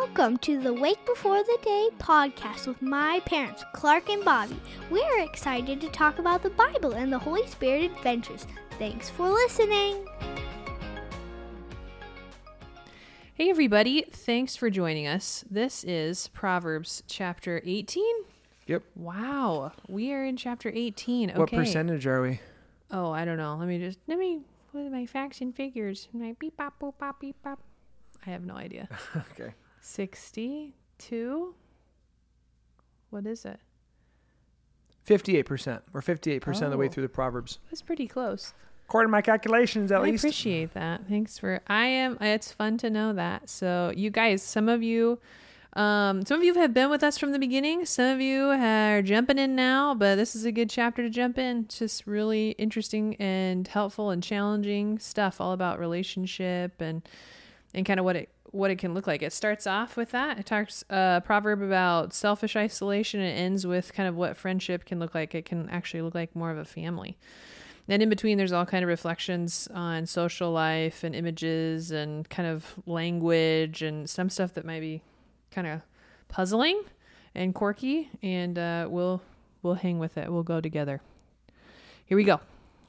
Welcome to the Wake Before the Day podcast with my parents, Clark and Bobbie. We're excited to talk about the Bible and the Holy Spirit adventures. Thanks for listening. Hey, everybody. Thanks for joining us. This is Proverbs chapter 18. Yep. Wow. We are in chapter 18. Okay. What percentage are we? Oh, I don't know. Let me just, let me, with my facts and figures. My beep, bop, boop, bop, beep, bop. I have no idea. okay. 62? What is it? 58%. We're 58% of the way Oh. through the Proverbs. That's pretty close. According to my calculations, at I least. I appreciate that. Thanks for I am it's fun to know that. So you guys, some of you um some of you have been with us from the beginning. Some of you are jumping in now, but this is a good chapter to jump in. It's just really interesting and helpful and challenging stuff all about relationship and and kind of what it what it can look like. It starts off with that. It talks a proverb about selfish isolation and it ends with kind of what friendship can look like. It can actually look like more of a family. And in between, there's all kind of reflections on social life and images and kind of language and some stuff that might be kind of puzzling and quirky. And uh, we'll we'll hang with it. We'll go together. Here we go.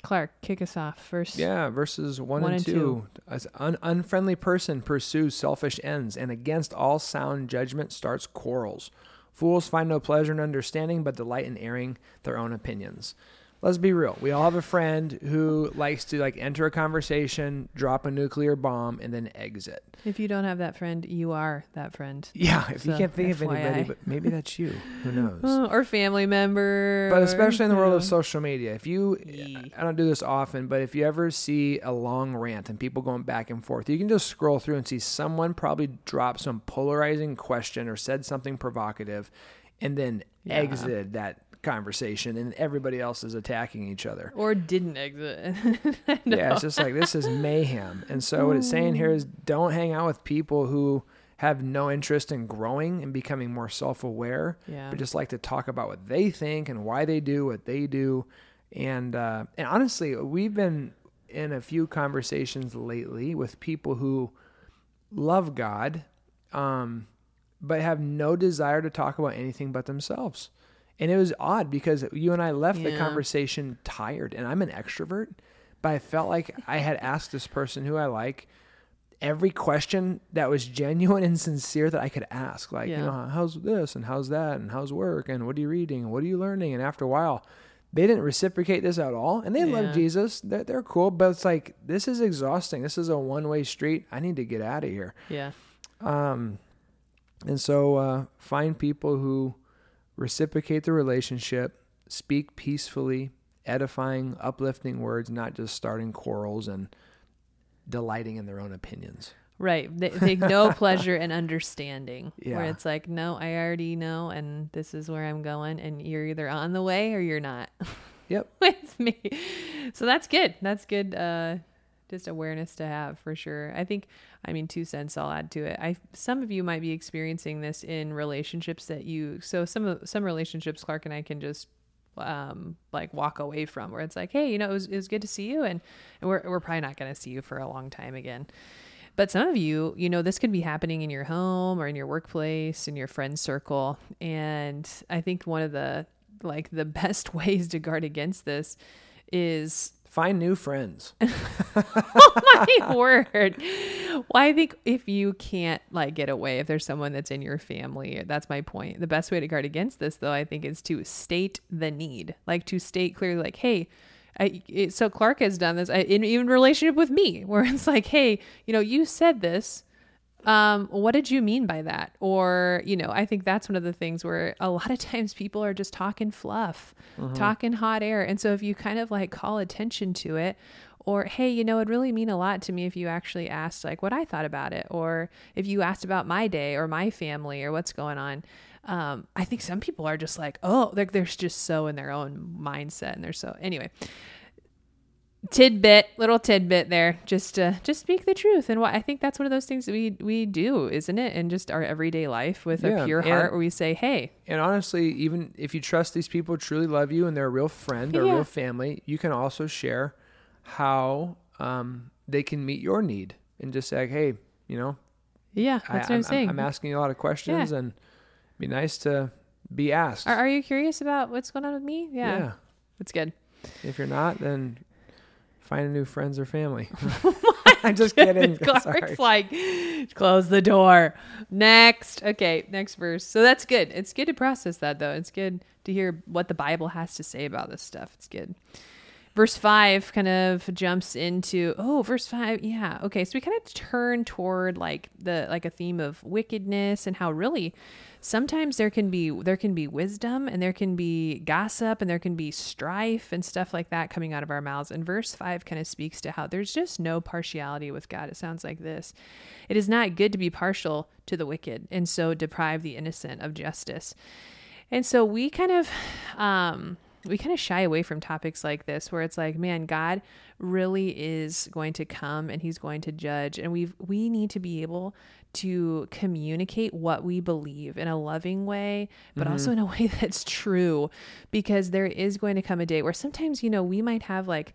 Clark, kick us off first. Yeah, verses 1, One and and 2. two. As an unfriendly person pursues selfish ends, and against all sound judgment starts quarrels. Fools find no pleasure in understanding, but delight in airing their own opinions. Let's be real. We all have a friend who likes to like enter a conversation, drop a nuclear bomb, and then exit. If you don't have that friend, you are that friend. Yeah, if you can't think of anybody, but maybe that's you. Who knows? Or family member. But especially in the world know. of social media, if you, Yee. I don't do this often, but if you ever see a long rant and people going back and forth, you can just scroll through and see someone probably drop some polarizing question or said something provocative and then Yeah. exited that conversation and everybody else is attacking each other. Or didn't exit. Yeah, it's just like this is mayhem. And so what it's saying here is don't hang out with people who have no interest in growing and becoming more self-aware Yeah. but just like to talk about what they think and why they do what they do. And uh, and honestly, we've been in a few conversations lately with people who love God, um, but have no desire to talk about anything but themselves. And it was odd because you and I left the conversation tired, and I'm an extrovert, but I felt like I had asked this person who I like every question that was genuine and sincere that I could ask. Like, you know, how's this and how's that and how's work and what are you reading and what are you learning? And after a while, they didn't reciprocate this at all. And they Yeah. love Jesus. They're, they're cool, but it's like, this is exhausting. This is a one way street. I need to get out of here. yeah. Um, and so uh, find people who reciprocate the relationship, speak peacefully, edifying, uplifting words, not just starting quarrels and delighting in their own opinions. Right. They take no pleasure in understanding. Yeah. Where it's like, no, I already know, and this is where I'm going, and you're either on the way or you're not Yep. with me. So that's good. That's good. Uh, just awareness to have for sure. I think, I mean, two cents I'll add to it. I some of you might be experiencing this in relationships that you. So some some relationships, Clark and I can just um like walk away from where it's like hey you know it was, it was good to see you and, and we're, we're probably not going to see you for a long time again but some of you, you know, this could be happening in your home or in your workplace, in your friend circle. And I think one of the like the best ways to guard against this is Find new friends. oh my word. Well, I think if you can't like get away, if there's someone that's in your family, that's my point. The best way to guard against this, though, I think, is to state the need, like to state clearly, like, hey. I, it, so Clark has done this I, in even relationship with me, where it's like, hey, you know, you said this, um, what did you mean by that? Or, you know, I think that's one of the things where a lot of times people are just talking fluff, talking hot air. And so if you kind of like call attention to it, or, hey, you know, it'd really mean a lot to me if you actually asked like what I thought about it, or if you asked about my day or my family or what's going on. Um, I think some people are just like, oh, like they're just so in their own mindset and they're so, anyway tidbit little tidbit there just to just speak the truth and what i think that's one of those things that we we do isn't it in just our everyday life with a pure heart where we say hey And honestly, even if you trust these people truly love you and they're a real friend or a Yeah. real family, you can also share how um, they can meet your need and just say, hey, you know, Yeah, that's I, what I'm, saying. I'm asking a lot of questions, and it'd be nice to be asked. are, are you curious about what's going on with me? Yeah, yeah. that's good. If you're not, then find a new friends or family. Oh I'm just kidding. Clark's Sorry. like, close the door. Next. Okay, next verse. So that's good. It's good to process that, though. It's good to hear what the Bible has to say about this stuff. It's good. Verse 5 kind of jumps into, oh, verse 5. Yeah. Okay. So we kind of turn toward like the, like a theme of wickedness and how really sometimes there can be there can be wisdom and there can be gossip and there can be strife and stuff like that coming out of our mouths and verse 5 kind of speaks to how there's just no partiality with God it sounds like this it is not good to be partial to the wicked and so deprive the innocent of justice and so we kind of um we kind of shy away from topics like this where it's like man god really is going to come and he's going to judge. And we we need to be able to communicate what we believe in a loving way but also mm-hmm. in a way that's true because there is going to come a day where sometimes you know we might have like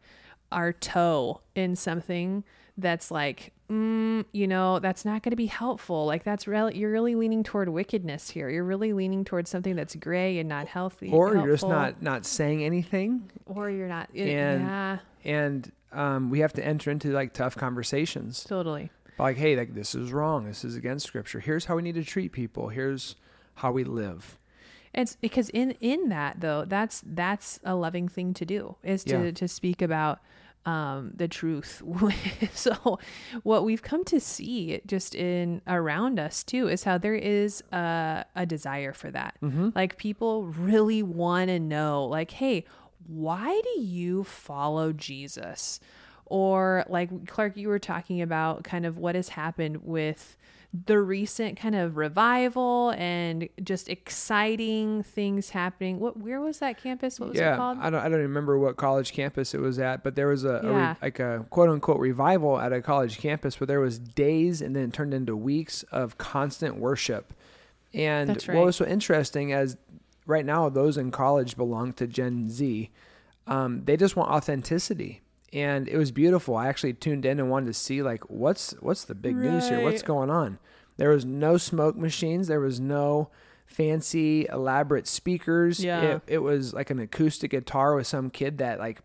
our toe in something that's like mm, you know that's not going to be helpful like that's really you're really leaning toward wickedness here you're really leaning towards something that's gray and not healthy Or you're just not not saying anything, or you're not And- yeah and um, we have to enter into like tough conversations. totally Like, hey, like this is wrong. This is against Scripture. Here's how we need to treat people. Here's how we live. It's because in in that though, that's that's a loving thing to do is to Yeah. to speak about um the truth. so what we've come to see just in around us too is how there is a a desire for that. Like people really want to know like hey, why do you follow Jesus? Or like Clark you were talking about kind of what has happened with the recent kind of revival and just exciting things happening. What where was that campus? What was it called? I don't I don't remember what college campus it was at, but there was a, a re- like a quote unquote revival at a college campus where there was days and then it turned into weeks of constant worship. And That's what was so interesting as right now those in college belong to Gen Z. Um, they just want authenticity. And it was beautiful. I actually tuned in and wanted to see like what's what's the big news here? What's going on? There was no smoke machines. There was no fancy elaborate speakers. Yeah. It, it was like an acoustic guitar with some kid that like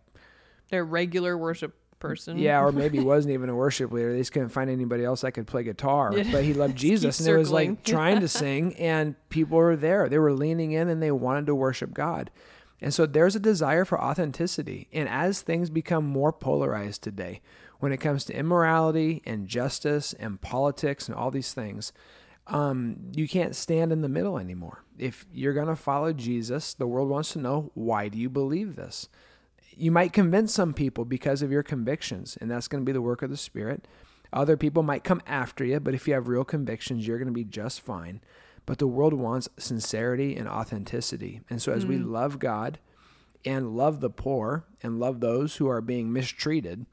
Their regular worship person. yeah, or maybe wasn't even a worship leader. They just couldn't find anybody else that could play guitar. But he loved Jesus and it was like trying to sing and people were there. They were leaning in and they wanted to worship God. And so there's a desire for authenticity. And as things become more polarized today, when it comes to immorality and justice and politics and all these things, um, you can't stand in the middle anymore. If you're going to follow Jesus, the world wants to know why do you believe this? You might convince some people because of your convictions, and that's going to be the work of the Spirit. Other people might come after you, but if you have real convictions, you're going to be just fine. But the world wants sincerity and authenticity. And so, as we love God and love the poor and love those who are being mistreated,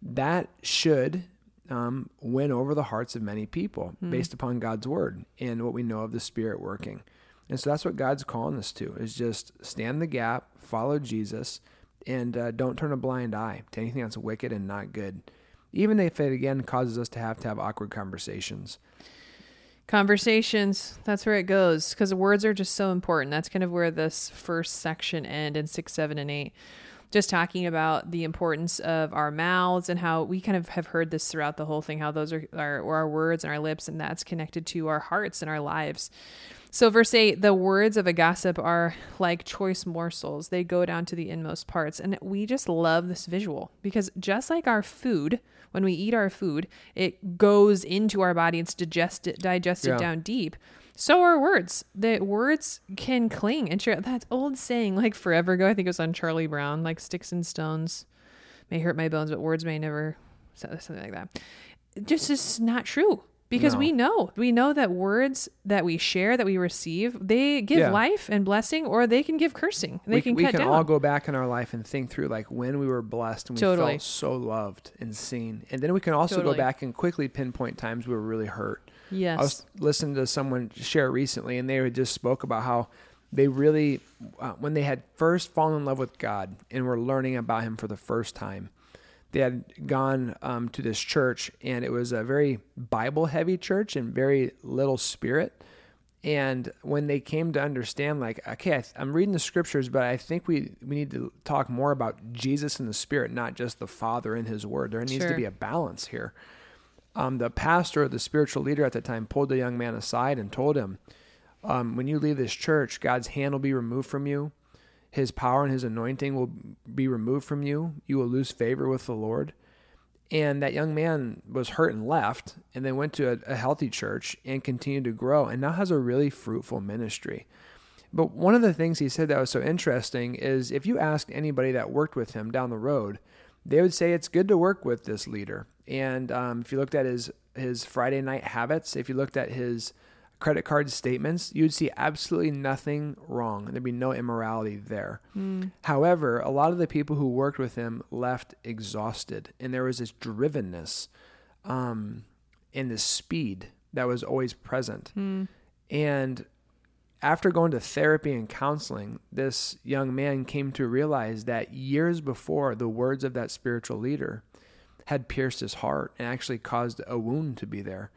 that should um, win over the hearts of many people based upon God's word and what we know of the Spirit working. And so that's what God's calling us to is just stand the gap, follow Jesus, and uh, don't turn a blind eye to anything that's wicked and not good. Even if it again causes us to have to have awkward conversations. Conversations. That's where it goes because words are just so important. That's kind of where this first section end in six, seven, and eight. Just talking about the importance of our mouths and how we kind of have heard this throughout the whole thing, how those are our, our words and our lips, and that's connected to our hearts and our lives. So, verse 8 the words of a gossip are like choice morsels, they go down to the inmost parts. And we just love this visual because just like our food, when we eat our food, it goes into our body, and it's digested, digested Yeah. down deep. So are words. That words can cling. And sure, that old saying, like forever ago, I think it was on Charlie Brown, like sticks and stones may hurt my bones, but words may never, so- something like that. Just is not true because No. we know we know that words that we share that we receive they give Yeah. life and blessing or they can give cursing they we can we can down all go back in our life and think through like when we were blessed and we Totally. felt so loved and seen. And then we can also Totally. go back and quickly pinpoint times we were really hurt. yes I was listening to someone share recently, and they just spoke about how they really, uh, when they had first fallen in love with God and were learning about Him for the first time, they had gone um, to this church, and it was a very Bible heavy church and very little spirit. And when they came to understand, like, okay, I am reading the scriptures, but I think we, we need to talk more about Jesus and the Spirit, not just the Father and His Word. There needs Sure. to be a balance here. Um, the pastor, the spiritual leader at the time, pulled the young man aside and told him, um, "When you leave this church, God's hand will be removed from you. His power and His anointing will be removed from you. You will lose favor with the Lord." And that young man was hurt and left, and then went to a, a healthy church and continued to grow, and now has a really fruitful ministry. But one of the things he said that was so interesting is if you asked anybody that worked with him down the road, they would say it's good to work with this leader. And um, if you looked at his his Friday night habits, if you looked at his credit card statements, you'd see absolutely nothing wrong. There'd be no immorality there. However, a lot of the people who worked with him left exhausted, and there was this drivenness um, and this speed that was always present. And after going to therapy and counseling, this young man came to realize that years before, the words of that spiritual leader had pierced his heart and actually caused a wound to be there,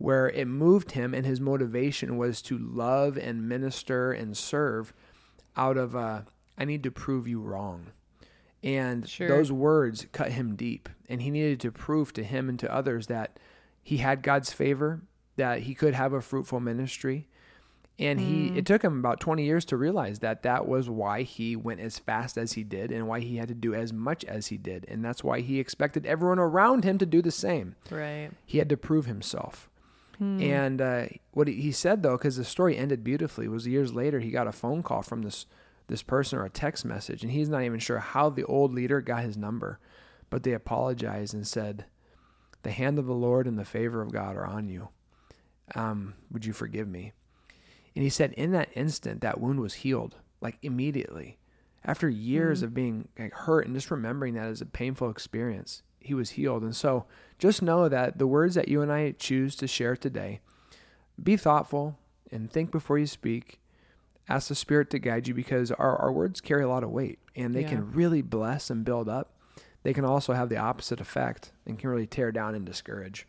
where it moved him, and his motivation was to love and minister and serve out of, uh, I need to prove you wrong. And Sure. those words cut him deep, and he needed to prove to him and to others that he had God's favor, that he could have a fruitful ministry. And he, it took him about 20 years to realize that that was why he went as fast as he did and why he had to do as much as he did. And that's why he expected everyone around him to do the same. Right. He had to prove himself. And uh, what he he said, though, because the story ended beautifully, was years later he got a phone call from this this person or a text message, and he's not even sure how the old leader got his number, but they apologized and said, "The hand of the Lord and the favor of God are on you. Um, would you forgive me?" And he said, in that instant, that wound was healed, like immediately. After years of being like hurt and just remembering that as a painful experience, he was healed. And so just know that the words that you and I choose to share today, be thoughtful and think before you speak. Ask the Spirit to guide you because our, our words carry a lot of weight and they Yeah. can really bless and build up. They can also have the opposite effect and can really tear down and discourage.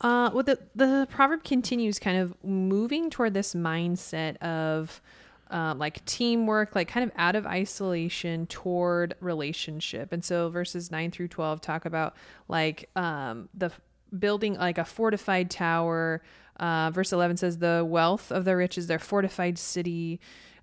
Uh, well, the the proverb continues, kind of moving toward this mindset of uh, like teamwork, like kind of out of isolation toward relationship. And so verses nine through twelve talk about like um, the building like a fortified tower. Uh, verse eleven says, "The wealth of the rich is their fortified city."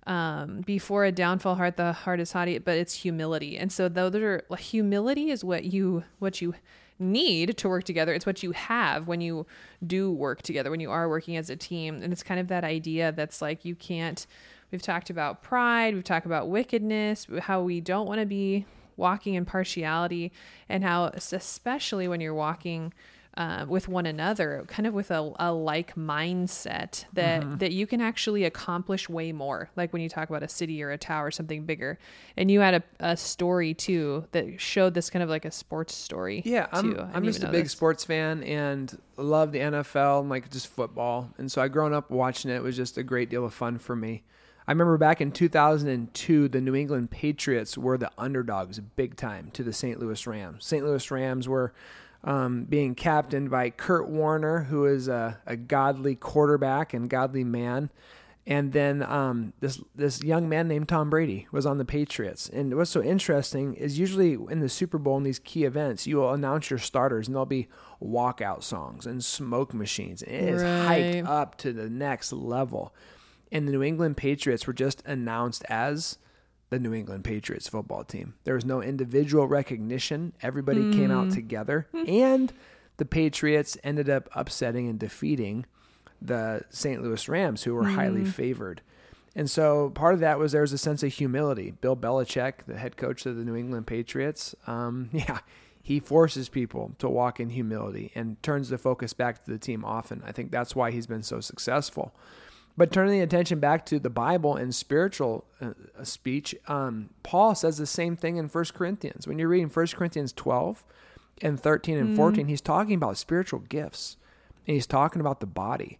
um, before a downfall heart the heart is haughty but it's humility and so though there like, humility is what you what you need to work together it's what you have when you do work together when you are working as a team and it's kind of that idea that's like you can't we've talked about pride we've talked about wickedness how we don't want to be walking in partiality and how especially when you're walking uh, with one another, kind of with a, a like mindset that that you can actually accomplish way more. Like when you talk about a city or a tower, something bigger, and you had a, a story too that showed this kind of like a sports story. Yeah, I'm. I'm just a big this. sports fan and love the NFL and like just football. And so I grown up watching it. It was just a great deal of fun for me. I remember back in 2002, the New England Patriots were the underdogs big time to the St. Louis Rams. St. Louis Rams were um, being captained by Kurt Warner, who is a, a godly quarterback and godly man. And then um, this this young man named Tom Brady was on the Patriots. And what's so interesting is usually in the Super Bowl in these key events, you will announce your starters, and there'll be walkout songs and smoke machines. And it is Right. hyped up to the next level. And the New England Patriots were just announced as the New England Patriots football team. There was no individual recognition. Everybody came out together, and the Patriots ended up upsetting and defeating the St. Louis Rams, who were highly favored. And so part of that was there was a sense of humility. Bill Belichick, the head coach of the New England Patriots, um, yeah, he forces people to walk in humility and turns the focus back to the team often. I think that's why he's been so successful. But turning the attention back to the Bible and spiritual uh, speech, um, Paul says the same thing in 1 Corinthians. When you're reading 1 Corinthians 12 and 13 and 14, he's talking about spiritual gifts and he's talking about the body.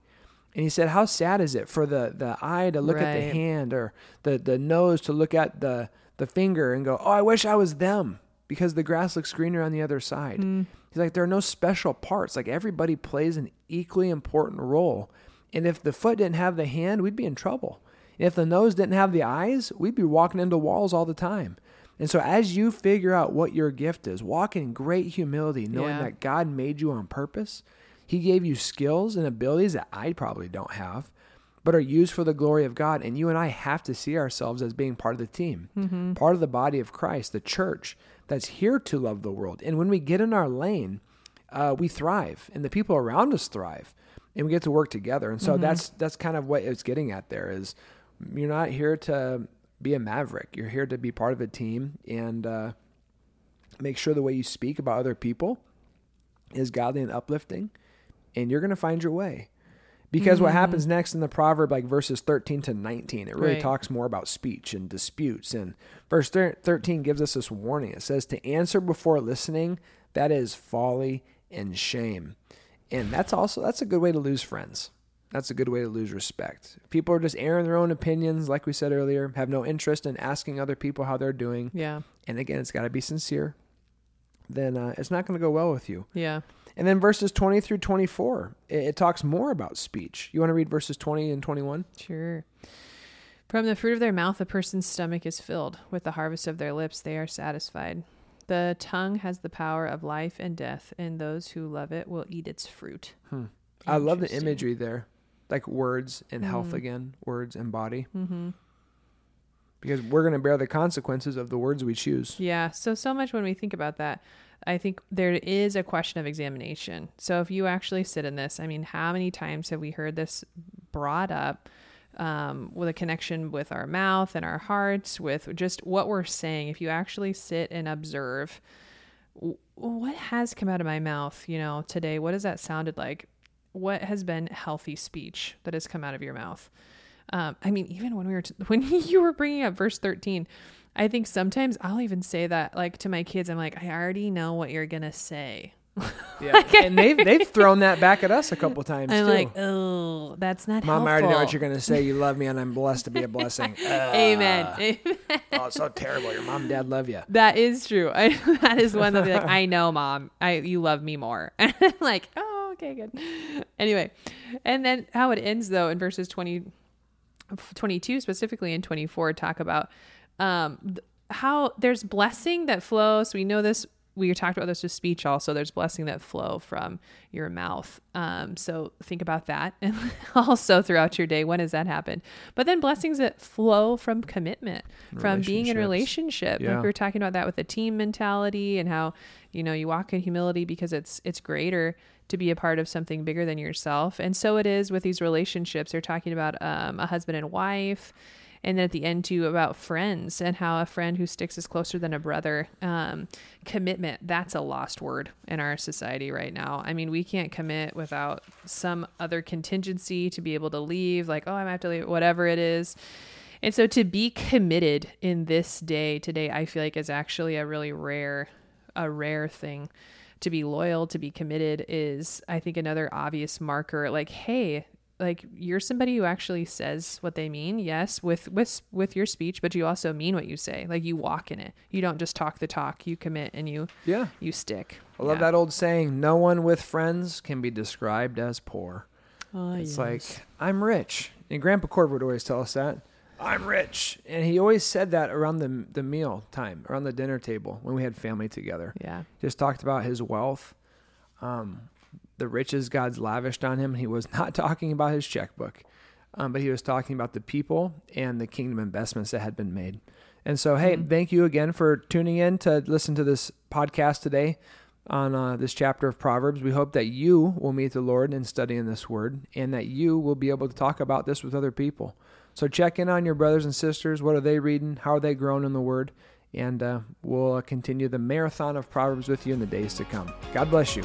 And he said, How sad is it for the, the eye to look at the hand or the, the nose to look at the, the finger and go, Oh, I wish I was them. because the grass looks greener on the other side. He's like, there are no special parts. Like everybody plays an equally important role. And if the foot didn't have the hand, we'd be in trouble. And if the nose didn't have the eyes, we'd be walking into walls all the time. And so as you figure out what your gift is, walk in great humility, knowing Yeah. that God made you on purpose. He gave you skills and abilities that I probably don't have, but are used for the glory of God. And you and I have to see ourselves as being part of the team, part of the body of Christ, the church that's here to love the world. And when we get in our lane, uh, we thrive, and the people around us thrive, and we get to work together. And so that's that's kind of what it's getting at. There is, you're not here to be a maverick. You're here to be part of a team and uh, make sure the way you speak about other people is godly and uplifting, and you're going to find your way. Because what happens next in the proverb, like verses 13 to 19, it really Right. talks more about speech and disputes. And verse 13 gives us this warning. It says, To answer before listening, that is folly and shame. And that's also, that's a good way to lose friends. That's a good way to lose respect. People are just airing their own opinions, like we said earlier, have no interest in asking other people how they're doing. Yeah. And again, it's got to be sincere. Then uh, it's not going to go well with you. Yeah. And then verses 20 through 24, it, it talks more about speech. You want to read verses 20 and 21? Sure. From the fruit of their mouth, a person's stomach is filled. With the harvest of their lips, they are satisfied. The tongue has the power of life and death, and those who love it will eat its fruit. I love the imagery there, like words and health Mm. again, words and body, Mm-hmm. because we're going to bear the consequences of the words we choose. Yeah. So, so much when we think about that, I think there is a question of examination. So, if you actually sit in this, I mean, how many times have we heard this brought up um, with a connection with our mouth and our hearts, with just what we're saying? If you actually sit and observe, what has come out of my mouth, you know, today? What has that sounded like? What has been healthy speech that has come out of your mouth? Um, I mean, even when we were t- when you were bringing up verse thirteen, I think sometimes I'll even say that like to my kids. I'm like, I already know what you're gonna say. Yeah, and they've they've thrown that back at us a couple times I'm too. like, oh, that's not Mom, helpful. I already know what you're going to say. You love me, and I'm blessed to be a blessing. Amen. Uh, Amen. oh, it's so terrible. Your mom and dad love you. That is true. I, that is one that be like, I know, mom. I you love me more. And I'm like, oh, okay, good. Anyway, and then how it ends though in verses 20, 22 specifically and 24 talk about um th- how there's blessing that flows. We know this. We talked about this with speech also. There's blessing that flow from your mouth. Um, so think about that, and also throughout your day, when does that happen? But then blessings that flow from commitment, from being in relationship. Yeah. Like we were talking about that with the team mentality and how you know you walk in humility because it's it's greater to be a part of something bigger than yourself. And so it is with these relationships. They're talking about um, a husband and wife. And then at the end, too, about friends and how a friend who sticks is closer than a brother. Um, commitment, that's a lost word in our society right now. I mean, we can't commit without some other contingency to be able to leave, like, oh, I might have to leave, whatever it is. And so to be committed in this day today, I feel like is actually a really rare, a rare thing. To be loyal, to be committed is, I think, another obvious marker. Like, hey, like you're somebody who actually says what they mean. Yes, with with with your speech, but you also mean what you say. Like you walk in it. You don't just talk the talk. You commit and you Yeah. you stick. I love that old saying, no one with friends can be described as poor. Oh, It's like, I'm rich. And Grandpa Korver would always tell us that. I'm rich. And he always said that around the, the meal time, around the dinner table when we had family together. yeah, Just talked about his wealth, um, the riches God's lavished on him. He was not talking about his checkbook, um, but he was talking about the people and the kingdom investments that had been made. And so, hey, thank you again for tuning in to listen to this podcast today on uh, this chapter of Proverbs. We hope that you will meet the Lord in studying this word and that you will be able to talk about this with other people. So check in on your brothers and sisters. What are they reading? How are they growing in the word? And uh, we'll continue the marathon of Proverbs with you in the days to come. God bless you.